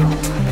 song.